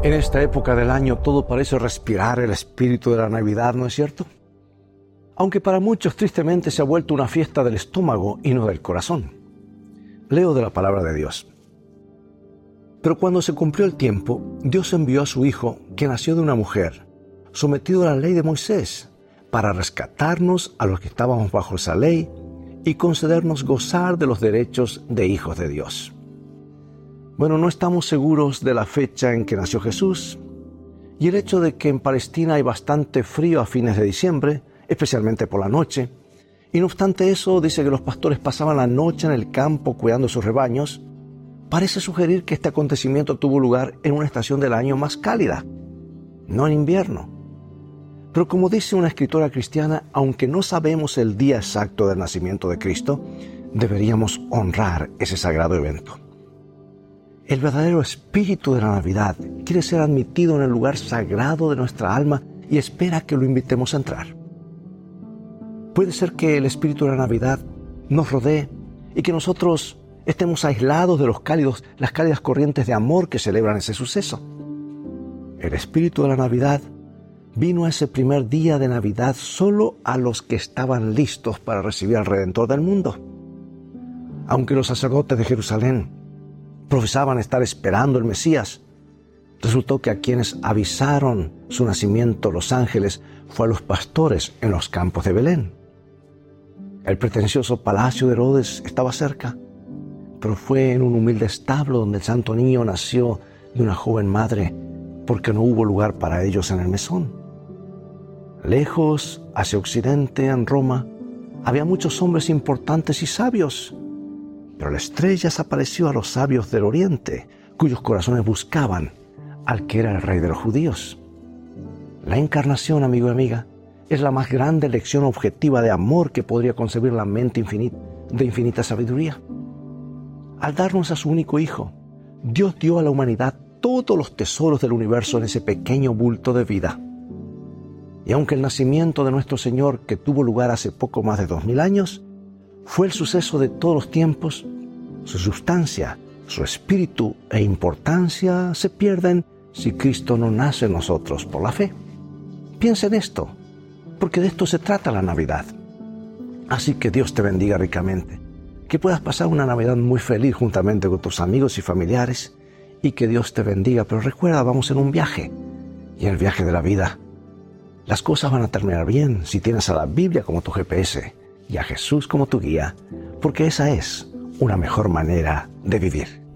En esta época del año todo parece respirar el espíritu de la Navidad, ¿no es cierto? Aunque para muchos tristemente se ha vuelto una fiesta del estómago y no del corazón. Leo de la palabra de Dios. Pero cuando se cumplió el tiempo, Dios envió a su Hijo, que nació de una mujer, sometido a la ley de Moisés, para rescatarnos a los que estábamos bajo esa ley y concedernos gozar de los derechos de hijos de Dios. Bueno, no estamos seguros de la fecha en que nació Jesús y el hecho de que en Palestina hay bastante frío a fines de diciembre, especialmente por la noche, y no obstante eso dice que los pastores pasaban la noche en el campo cuidando sus rebaños, parece sugerir que este acontecimiento tuvo lugar en una estación del año más cálida, no en invierno. Pero como dice una escritora cristiana, aunque no sabemos el día exacto del nacimiento de Cristo, deberíamos honrar ese sagrado evento. El verdadero espíritu de la Navidad quiere ser admitido en el lugar sagrado de nuestra alma y espera que lo invitemos a entrar. Puede ser que el espíritu de la Navidad nos rodee y que nosotros estemos aislados de los cálidos, las cálidas corrientes de amor que celebran ese suceso. El espíritu de la Navidad vino ese primer día de Navidad solo a los que estaban listos para recibir al Redentor del mundo. Aunque los sacerdotes de Jerusalén profesaban estar esperando el Mesías, resultó que a quienes avisaron su nacimiento los ángeles fue a los pastores en los campos de Belén. El pretencioso palacio de Herodes estaba cerca, pero fue en un humilde establo donde el santo niño nació de una joven madre, porque no hubo lugar para ellos en el mesón. Lejos, hacia occidente, en Roma, había muchos hombres importantes y sabios. Pero la estrella apareció a los sabios del oriente, cuyos corazones buscaban al que era el rey de los judíos. La encarnación, amigo y amiga, es la más grande lección objetiva de amor que podría concebir la mente de infinita sabiduría. Al darnos a su único Hijo, Dios dio a la humanidad todos los tesoros del universo en ese pequeño bulto de vida. Y aunque el nacimiento de nuestro Señor, que tuvo lugar hace poco más de dos mil años, fue el suceso de todos los tiempos, su sustancia, su espíritu e importancia se pierden si Cristo no nace en nosotros por la fe. Piensa en esto, porque de esto se trata la Navidad. Así que Dios te bendiga ricamente, que puedas pasar una Navidad muy feliz juntamente con tus amigos y familiares y que Dios te bendiga. Pero recuerda, vamos en un viaje y en el viaje de la vida las cosas van a terminar bien si tienes a la Biblia como tu GPS y a Jesús como tu guía, porque esa es una mejor manera de vivir.